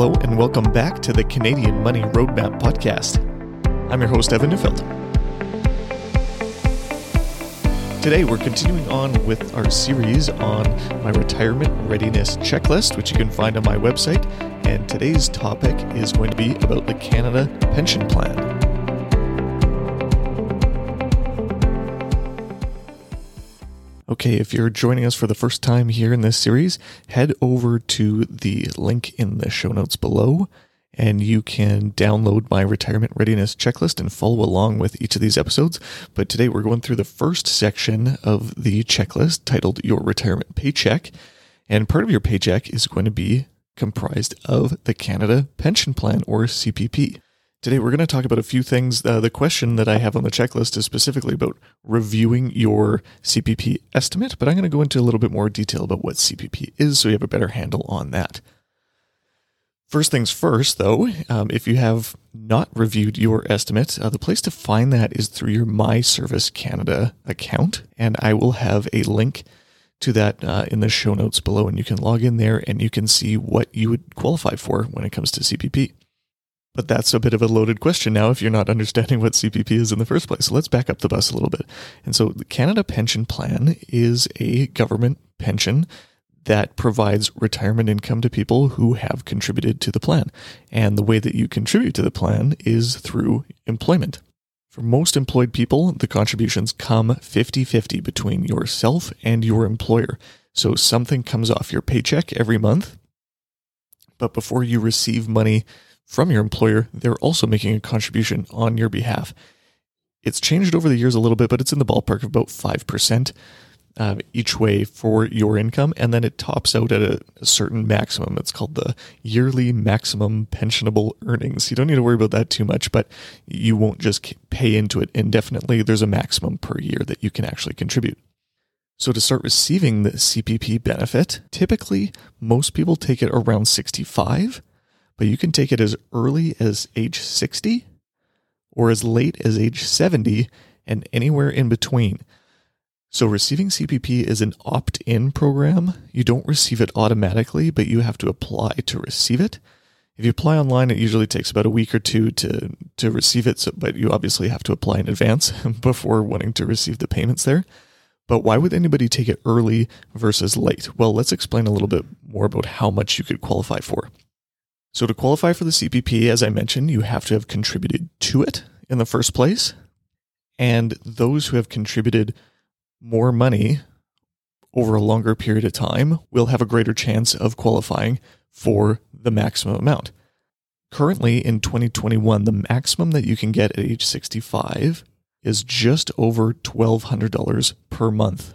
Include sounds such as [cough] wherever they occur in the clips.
Hello, and welcome back to the Canadian Money Roadmap Podcast. I'm your host, Evan Neufeld. Today, we're continuing on with our series on my retirement readiness checklist, which you can find on my website. And today's topic is going to be about the Canada Pension Plan. Okay, if you're joining us for the first time here in this series, head over to the link in the show notes below and you can download my retirement readiness checklist and follow along with each of these episodes. But today we're going through the first section of the checklist titled Your Retirement Paycheck. And part of your paycheck is going to be comprised of the Canada Pension Plan or CPP. Today, we're going to talk about a few things. Uh, the question that I have on the checklist is specifically about reviewing your CPP estimate, but I'm going to go into a little bit more detail about what CPP is so you have a better handle on that. First things first, though, um, if you have not reviewed your estimate, uh, the place to find that is through your My Service Canada account, and I will have a link to that uh, in the show notes below, and you can log in there and you can see what you would qualify for when it comes to CPP. But that's a bit of a loaded question now if you're not understanding what CPP is in the first place. So let's back up the bus a little bit. And so the Canada Pension Plan is a government pension that provides retirement income to people who have contributed to the plan. And the way that you contribute to the plan is through employment. For most employed people, the contributions come 50 50 between yourself and your employer. So something comes off your paycheck every month. But before you receive money from your employer, they're also making a contribution on your behalf. It's changed over the years a little bit, but it's in the ballpark of about 5% uh, each way for your income. And then it tops out at a, a, certain maximum. It's called the yearly maximum pensionable earnings. You don't need to worry about that too much, but you won't just pay into it indefinitely. There's a maximum per year that you can actually contribute. So, to start receiving the CPP benefit, typically most people take it around 65 but you can take it as early as age 60 or as late as age 70 and anywhere in between. So, receiving CPP is an opt in program. You don't receive it automatically, but you have to apply to receive it. If you apply online, it usually takes about a week or two to, to receive it, so, but you obviously have to apply in advance [laughs] before wanting to receive the payments there. But why would anybody take it early versus late? Well, let's explain a little bit more about how much you could qualify for. So, to qualify for the CPP, as I mentioned, you have to have contributed to it in the first place. And those who have contributed more money over a longer period of time will have a greater chance of qualifying for the maximum amount. Currently in 2021, the maximum that you can get at age 65 is just over $1,200 per month.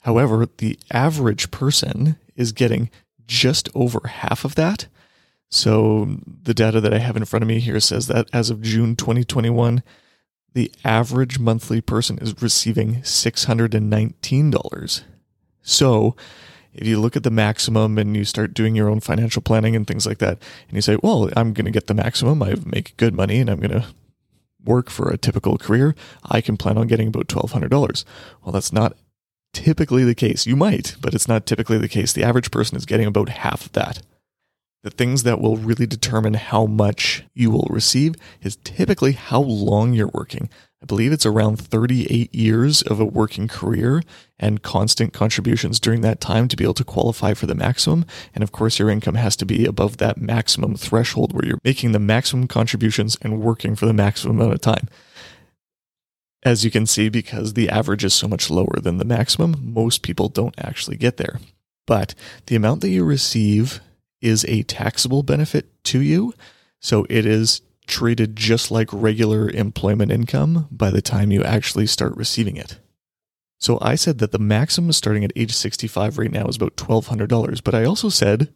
However, the average person is getting just over half of that so the data that I have in front of me here says that as of June 2021, the average monthly person is receiving $619. So if you look at the maximum and you start doing your own financial planning and things like that, and you say, well, I'm going to get the maximum, I make good money, and I'm going to work for a typical career, I can plan on getting about $1,200. Well, that's not typically the case. You might, but it's not typically the case. The average person is getting about half of that. The things that will really determine how much you will receive is typically how long you're working. I believe it's around 38 years of a working career and constant contributions during that time to be able to qualify for the maximum. And of course, your income has to be above that maximum threshold where you're making the maximum contributions and working for the maximum amount of time. As you can see, because the average is so much lower than the maximum, most people don't actually get there. But the amount that you receive is a taxable benefit to you. So it is treated just like regular employment income by the time you actually start receiving it. So I said that the maximum starting at age 65 right now is about $1,200. But I also said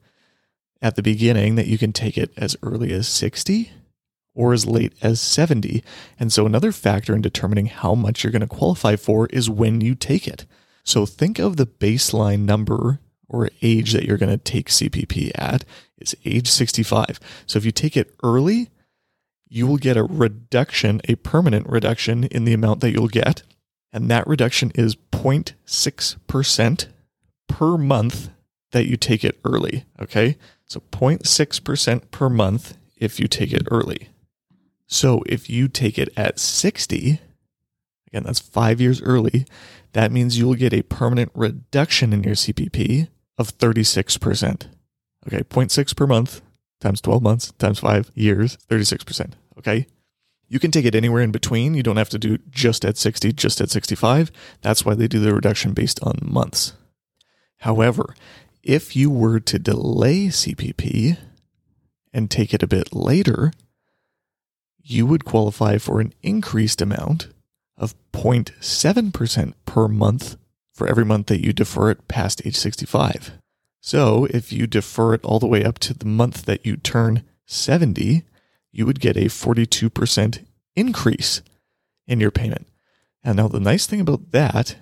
at the beginning that you can take it as early as 60 or as late as 70. And so another factor in determining how much you're going to qualify for is when you take it. So think of the baseline number or age that you're going to take CPP at is age 65. So if you take it early, you will get a reduction, a permanent reduction in the amount that you'll get. And that reduction is 0.6% per month that you take it early. Okay. So 0.6% per month if you take it early. So if you take it at 60, again, that's five years early, that means you'll get a permanent reduction in your CPP of 36%. Okay, 0.6 per month times 12 months times five years, 36%. Okay. You can take it anywhere in between. You don't have to do just at 60, just at 65. That's why they do the reduction based on months. However, if you were to delay CPP and take it a bit later, you would qualify for an increased amount of 0.7% per month for every month that you defer it past age 65. So if you defer it all the way up to the month that you turn 70, you would get a 42% increase in your payment. And now the nice thing about that,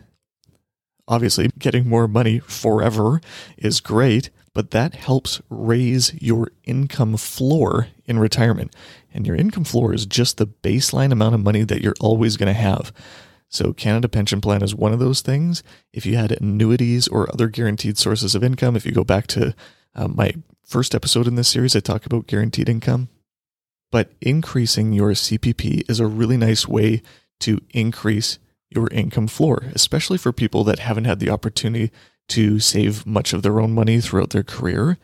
obviously getting more money forever is great, but that helps raise your income floor in retirement. And your income floor is just the baseline amount of money that you're always going to have. So, Canada Pension Plan is one of those things. If you had annuities or other guaranteed sources of income, if you go back to uh, my first episode in this series, I talk about guaranteed income. But increasing your CPP is a really nice way to increase your income floor, especially for people that haven't had the opportunity to save much of their own money throughout their career.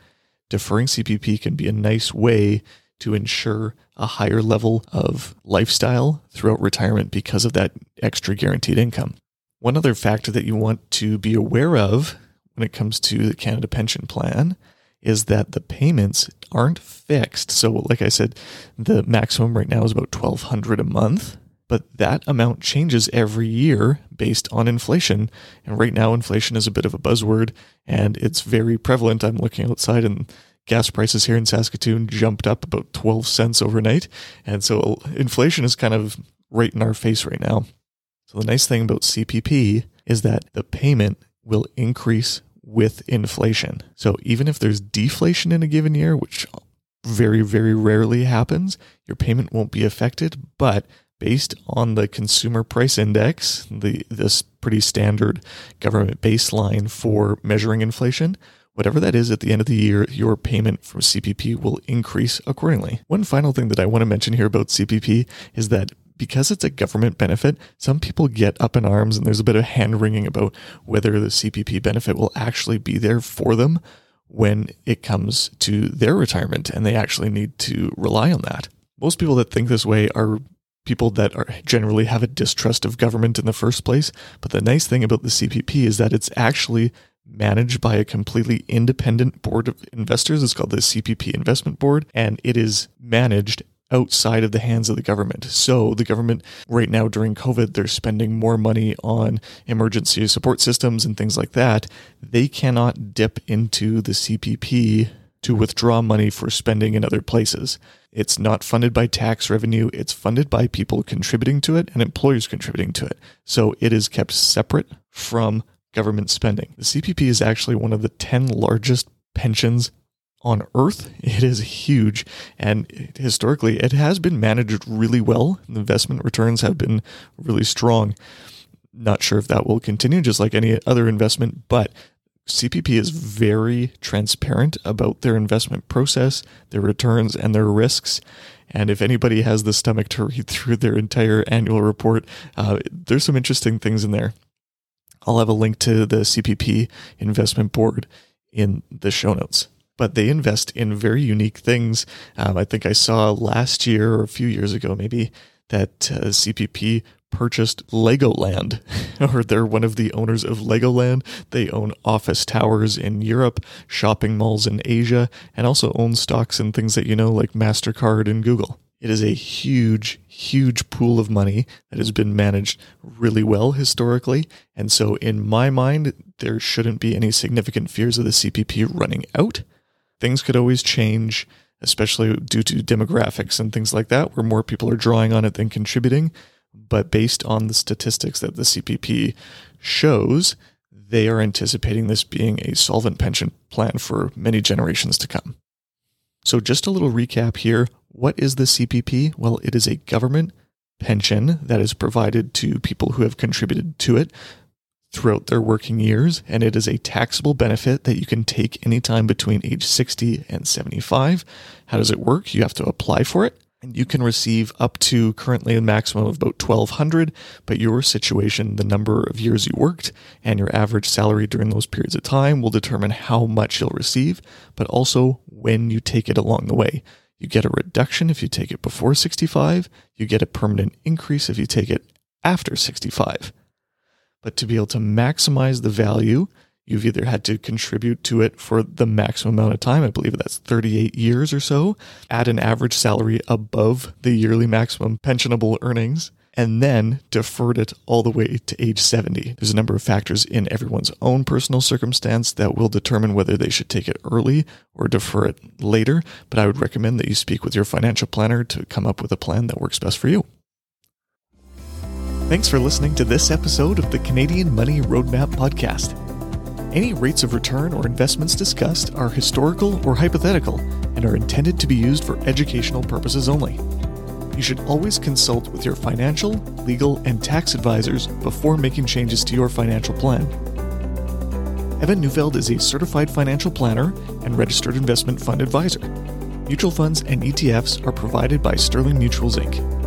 Deferring CPP can be a nice way to ensure a higher level of lifestyle throughout retirement because of that extra guaranteed income. One other factor that you want to be aware of when it comes to the Canada Pension Plan is that the payments aren't fixed. So, like I said, the maximum right now is about 1200 a month, but that amount changes every year based on inflation. And right now, inflation is a bit of a buzzword and it's very prevalent. I'm looking outside and gas prices here in Saskatoon jumped up about 12 cents overnight. And so uh, inflation is kind of right in our face right now. So the nice thing about CPP is that the payment will increase with inflation. So even if there's deflation in a given year, which very, very rarely happens, your payment won't be affected. But based on the consumer price index, the this pretty standard government baseline for measuring inflation, Whatever that is at the end of the year, your payment from CPP will increase accordingly. One final thing that I want to mention here about CPP is that because it's a government benefit, some people get up in arms and there's a bit of hand wringing about whether the CPP benefit will actually be there for them when it comes to their retirement and they actually need to rely on that. Most people that think this way are people that are generally have a distrust of government in the first place. But the nice thing about the CPP is that it's actually managed by a completely independent board of investors. It's called the CPP Investment Board, and it is managed outside of the hands of the government. So the government right now during COVID, they're spending more money on emergency support systems and things like that. They cannot dip into the CPP to withdraw money for spending in other places. It's not funded by tax revenue. It's funded by people contributing to it and employers contributing to it. So it is kept separate from government spending. The CPP is actually one of the 10 largest pensions on earth. It is huge. And historically, it has been managed really well. The investment returns have been really strong. Not sure if that will continue, just like any other investment, but CPP is very transparent about their investment process, their returns, and their risks. And if anybody has the stomach to read through their entire annual report, uh, there's some interesting things in there. I'll have a link to the CPP investment board in the show notes. But they invest in very unique things. Um, I think I saw last year or a few years ago, maybe, that uh, CPP purchased Legoland, [laughs] or they're one of the owners of Legoland. They own office towers in Europe, shopping malls in Asia, and also own stocks in things that you know, like MasterCard and Google. It is a huge, huge pool of money that has been managed really well historically. And so, in my mind, there shouldn't be any significant fears of the CPP running out. Things could always change, especially due to demographics and things like that, where more people are drawing on it than contributing. But based on the statistics that the CPP shows, they are anticipating this being a solvent pension plan for many generations to come. So, just a little recap here. What is the CPP? Well, it is a government pension that is provided to people who have contributed to it throughout their working years, and it is a taxable benefit that you can take anytime between age 60 and 75. How does it work? You have to apply for it. And you can receive up to currently a maximum of about 1200 but your situation, the number of years you worked, and your average salary during those periods of time will determine how much you'll receive, but also when you take it along the way. You get a reduction if you take it before 65, you get a permanent increase if you take it after 65. But to be able to maximize the value, you've either had to contribute to it for the maximum amount of time, I believe that's 38 years or so, at an average salary above the yearly maximum pensionable earnings, and then deferred it all the way to age 70. There's a number of factors in everyone's own personal circumstance that will determine whether they should take it early or defer it later, but I would recommend that you speak with your financial planner to come up with a plan that works best for you. Thanks for listening to this episode of the Canadian Money Roadmap Podcast. Any rates of return or investments discussed are historical or hypothetical and are intended to be used for educational purposes only. You should always consult with your financial, legal, and tax advisors before making changes to your financial plan. Evan Neufeld is a certified financial planner and registered investment fund advisor. Mutual funds and ETFs are provided by Sterling Mutuals Inc.